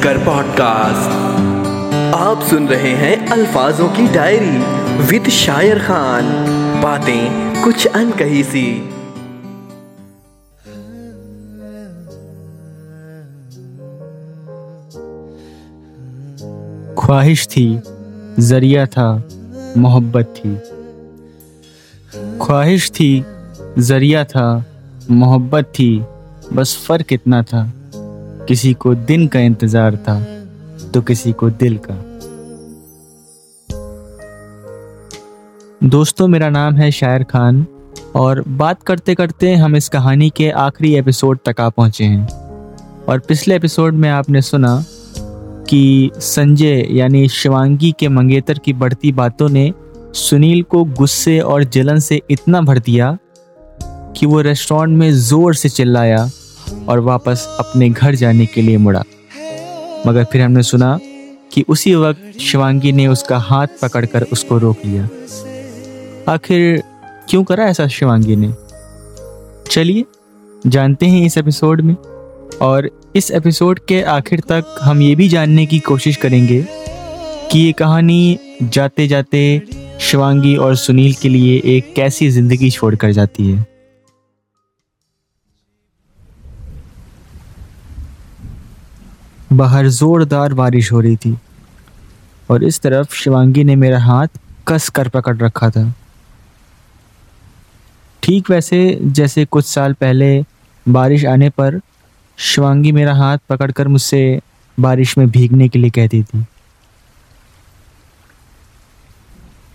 Anchor podcast आप सुन रहे हैं अल्फाजों की डायरी विद शायर खान। बातें कुछ अनकही सी। ख्वाहिश थी, ज़रिया था, मोहब्बत थी। ख्वाहिश थी, ज़रिया था, मोहब्बत थी, बस फ़र्क इतना था। किसी को दिन का इंतज़ार था तो किसी को दिल का। दोस्तों, मेरा नाम है शायर खान, और बात करते करते हम इस कहानी के आखिरी एपिसोड तक आ पहुँचे हैं। और पिछले एपिसोड में आपने सुना कि संजय, यानी शिवांगी के मंगेतर की बढ़ती बातों ने सुनील को गुस्से और जलन से इतना भर दिया कि वो रेस्टोरेंट में ज़ोर से चिल्लाया और वापस अपने घर जाने के लिए मुड़ा। मगर फिर हमने सुना कि उसी वक्त शिवांगी ने उसका हाथ पकड़कर उसको रोक लिया। आखिर क्यों करा ऐसा शिवांगी ने? चलिए, जानते हैं इस एपिसोड में। और इस एपिसोड के आखिर तक हम ये भी जानने की कोशिश करेंगे कि ये कहानी जाते जाते शिवांगी और सुनील के लिए एक कैसी ज़िंदगी छोड़कर जाती है। बाहर जोरदार बारिश हो रही थी। और इस तरफ़ शिवांगी ने मेरा हाथ कस कर पकड़ रखा था। ठीक वैसे, जैसे कुछ साल पहले बारिश आने पर शिवांगी मेरा हाथ पकड़कर मुझसे बारिश में भीगने के लिए कहती थी।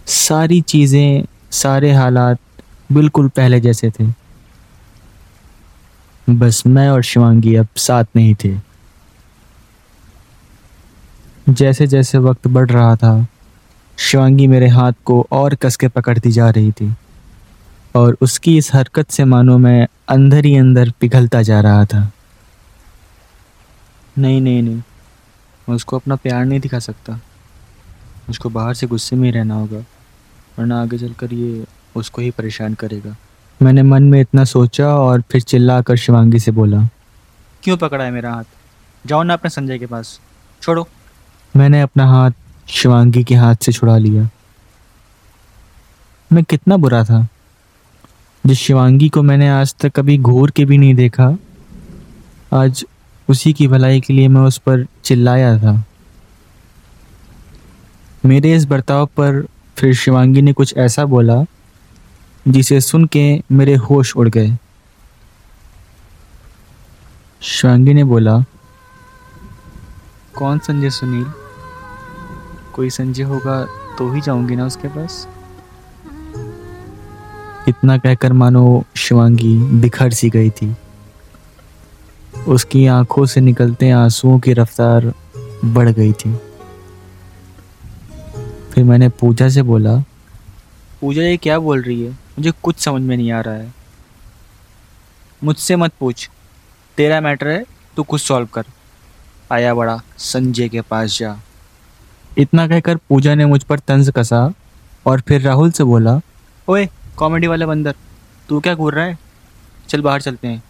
सारी चीज़ें, सारे हालात बिल्कुल पहले जैसे थे। बस मैं और शिवांगी अब साथ नहीं थे। जैसे जैसे वक्त बढ़ रहा था, शिवांगी मेरे हाथ को और कस के पकड़ती जा रही थी और उसकी इस हरकत से मानो मैं अंदर ही अंदर पिघलता जा रहा था। नहीं नहीं नहीं, मैं उसको अपना प्यार नहीं दिखा सकता। मुझको बाहर से गुस्से में ही रहना होगा, वरना आगे चलकर ये उसको ही परेशान करेगा। मैंने मन में इतना सोचा और फिर चिल्ला कर शिवांगी से बोला, क्यों पकड़ा है मेरा हाथ? जाओ ना अपने संजय के पास, छोड़ो। मैंने अपना हाथ शिवांगी के हाथ से छुड़ा लिया। मैं कितना बुरा था। जिस शिवांगी को मैंने आज तक कभी घूर के भी नहीं देखा, आज उसी की भलाई के लिए मैं उस पर चिल्लाया था। मेरे इस बर्ताव पर फिर शिवांगी ने कुछ ऐसा बोला, जिसे सुन के मेरे होश उड़ गए। शिवांगी ने बोला, कौन संजय सुनील? कोई संजय होगा तो ही जाऊँगी ना उसके पास। इतना कहकर मानो शिवांगी बिखर सी गई थी। उसकी आँखों से निकलते आंसुओं की रफ्तार बढ़ गई थी। फिर मैंने पूजा से बोला, पूजा ये क्या बोल रही है? मुझे कुछ समझ में नहीं आ रहा है। मुझसे मत पूछ। तेरा मैटर है, तू कुछ सॉल्व कर। आया बड़ा संजय के पास जा। इतना कहकर पूजा ने मुझ पर तंज कसा और फिर राहुल से बोला, ओए, कॉमेडी वाले बंदर, तू क्या घूर रहा है? चल बाहर चलते हैं।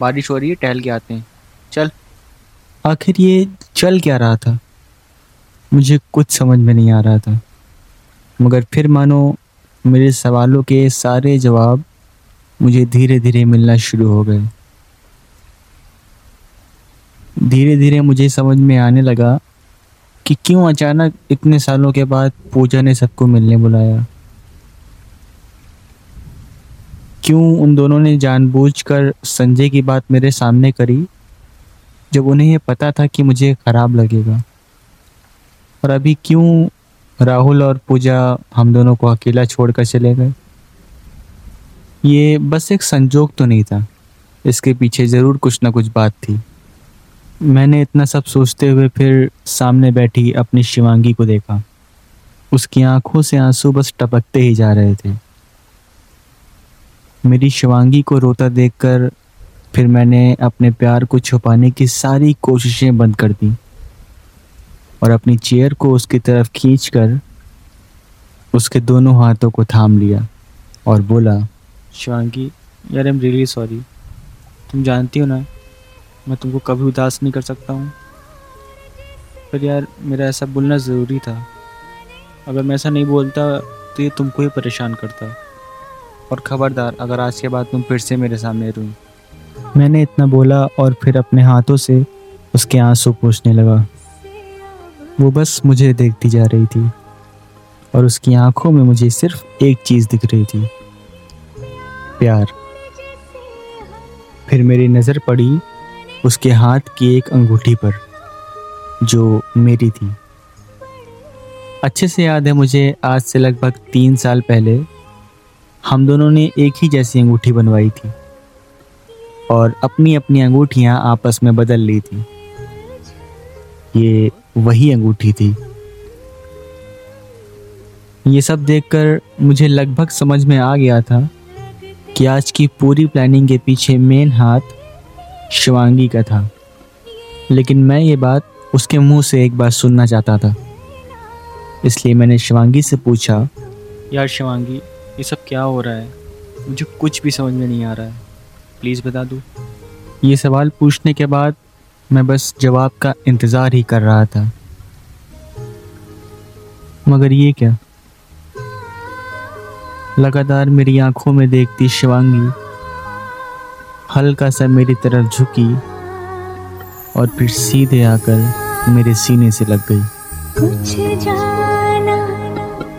बारिश हो रही है, टहल के आते हैं। चल। आखिर ये चल क्या रहा था? मुझे कुछ समझ में नहीं आ रहा था। मगर फिर मानो मेरे सवालों के सारे जवाब मुझे धीरे धीरे मिलना शुरू हो गए। धीरे धीरे मुझे समझ में आने लगा कि क्यों अचानक इतने सालों के बाद पूजा ने सबको मिलने बुलाया? क्यों उन दोनों ने जानबूझकर संजय की बात मेरे सामने करी, जब उन्हें यह पता था कि मुझे खराब लगेगा? और अभी क्यों राहुल और पूजा हम दोनों को अकेला छोड़कर चले गए? ये बस एक संजोग तो नहीं था। इसके पीछे ज़रूर कुछ ना कुछ बात थी। मैंने इतना सब सोचते हुए फिर सामने बैठी अपनी शिवांगी को देखा। उसकी आँखों से आँसू बस टपकते ही जा रहे थे। मेरी शिवांगी को रोता देखकर फिर मैंने अपने प्यार को छुपाने की सारी कोशिशें बंद कर दी और अपनी चेयर को उसकी तरफ़ खींचकर उसके दोनों हाथों को थाम लिया और बोला, शिवांगी, यार आई एम रियली सॉरी तुम जानती हो ना मैं तुमको कभी उदास नहीं कर सकता हूँ। पर यार, मेरा ऐसा बोलना ज़रूरी था। अगर मैं ऐसा नहीं बोलता तो ये तुमको ही परेशान करता। और ख़बरदार, अगर आज के बाद तुम फिर से मेरे सामने रोई। मैंने इतना बोला और फिर अपने हाथों से उसके आँसू पूछने लगा। वो बस मुझे देखती जा रही थी और उसकी आँखों में मुझे सिर्फ़ एक चीज़ दिख रही थी। प्यार। फिर मेरी नज़र पड़ी उसके हाथ की एक अंगूठी पर, जो मेरी थी। अच्छे से याद है मुझे, आज से लगभग तीन साल पहले, हम दोनों ने एक ही जैसी अंगूठी बनवाई थी, और अपनी अपनी अंगूठियाँ आपस में बदल ली थी। ये वही अंगूठी थी। ये सब देखकर मुझे लगभग समझ में आ गया था कि आज की पूरी प्लानिंग के पीछे मेन हाथ शिवांगी का था। लेकिन मैं ये बात उसके मुँह से एक बार सुनना चाहता था। इसलिए मैंने शिवांगी से पूछा, यार शिवांगी, ये सब क्या हो रहा है? मुझे कुछ भी समझ में नहीं आ रहा है। प्लीज़ बता दो। ये सवाल पूछने के बाद मैं बस जवाब का इंतज़ार ही कर रहा था। मगर ये क्या? लगातार मेरी आँखों में देखती शिवांगी हल्का सा मेरी तरफ़ झुकी और फिर सीधे आकर मेरे सीने से लग गई। कुछ जाना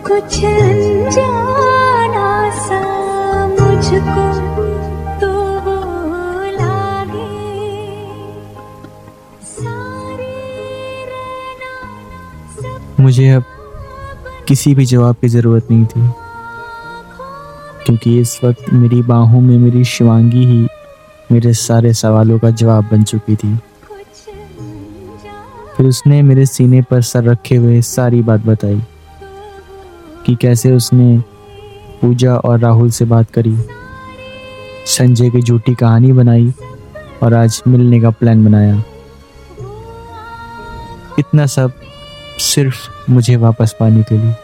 कुछ अनजाना सा मुझको तो सारे मुझे अब किसी भी जवाब की ज़रूरत नहीं थी क्योंकि इस वक्त मेरी बाहों में मेरी शिवांगी ही मेरे सारे सवालों का जवाब बन चुकी थी। फिर उसने मेरे सीने पर सर रखे हुए सारी बात बताई कि कैसे उसने पूजा और राहुल से बात करी, संजय की झूठी कहानी बनाई और आज मिलने का प्लान बनाया। इतना सब सिर्फ़ मुझे वापस पाने के लिए।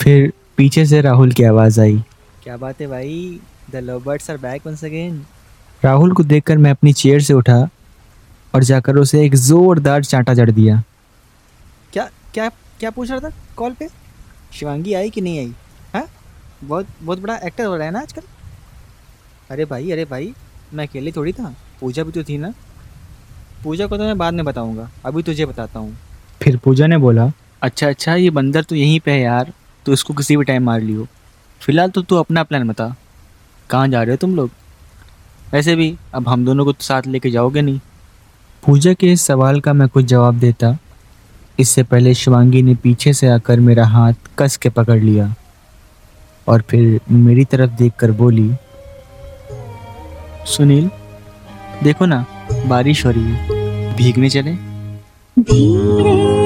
फिर पीछे से राहुल की आवाज़ आई। क्या बात है भाई? The lovers are back once again Rahul को देखकर मैं अपनी चेयर से उठा और जाकर उसे एक जोरदार चांटा जड़ दिया। क्या क्या क्या पूछ रहा था कॉल पे? शिवांगी आई कि नहीं आई? हाँ? बहुत बहुत बड़ा एक्टर हो रहा है ना आजकल। अरे भाई अरे भाई मैं अकेले थोड़ी था। पूजा भी तो थी ना। पूजा को तो मैं बाद में बताऊँगा। अभी तुझे बताता हूँ। फिर पूजा ने बोला अच्छा अच्छा ये बंदर तो यहीं पे है यार। तो इसको किसी भी टाइम मार लियो। फ़िलहाल तो तू अपना प्लान बता। कहाँ जा रहे हो तुम लोग? वैसे भी अब हम दोनों को तो साथ लेके जाओगे नहीं। पूजा के इस सवाल का मैं कुछ जवाब देता। इससे पहले शिवांगी ने पीछे से आकर मेरा हाथ कस के पकड़ लिया। और फिर मेरी तरफ़ देखकर बोली सुनील देखो ना बारिश हो रही है। भीगने चले। धीरे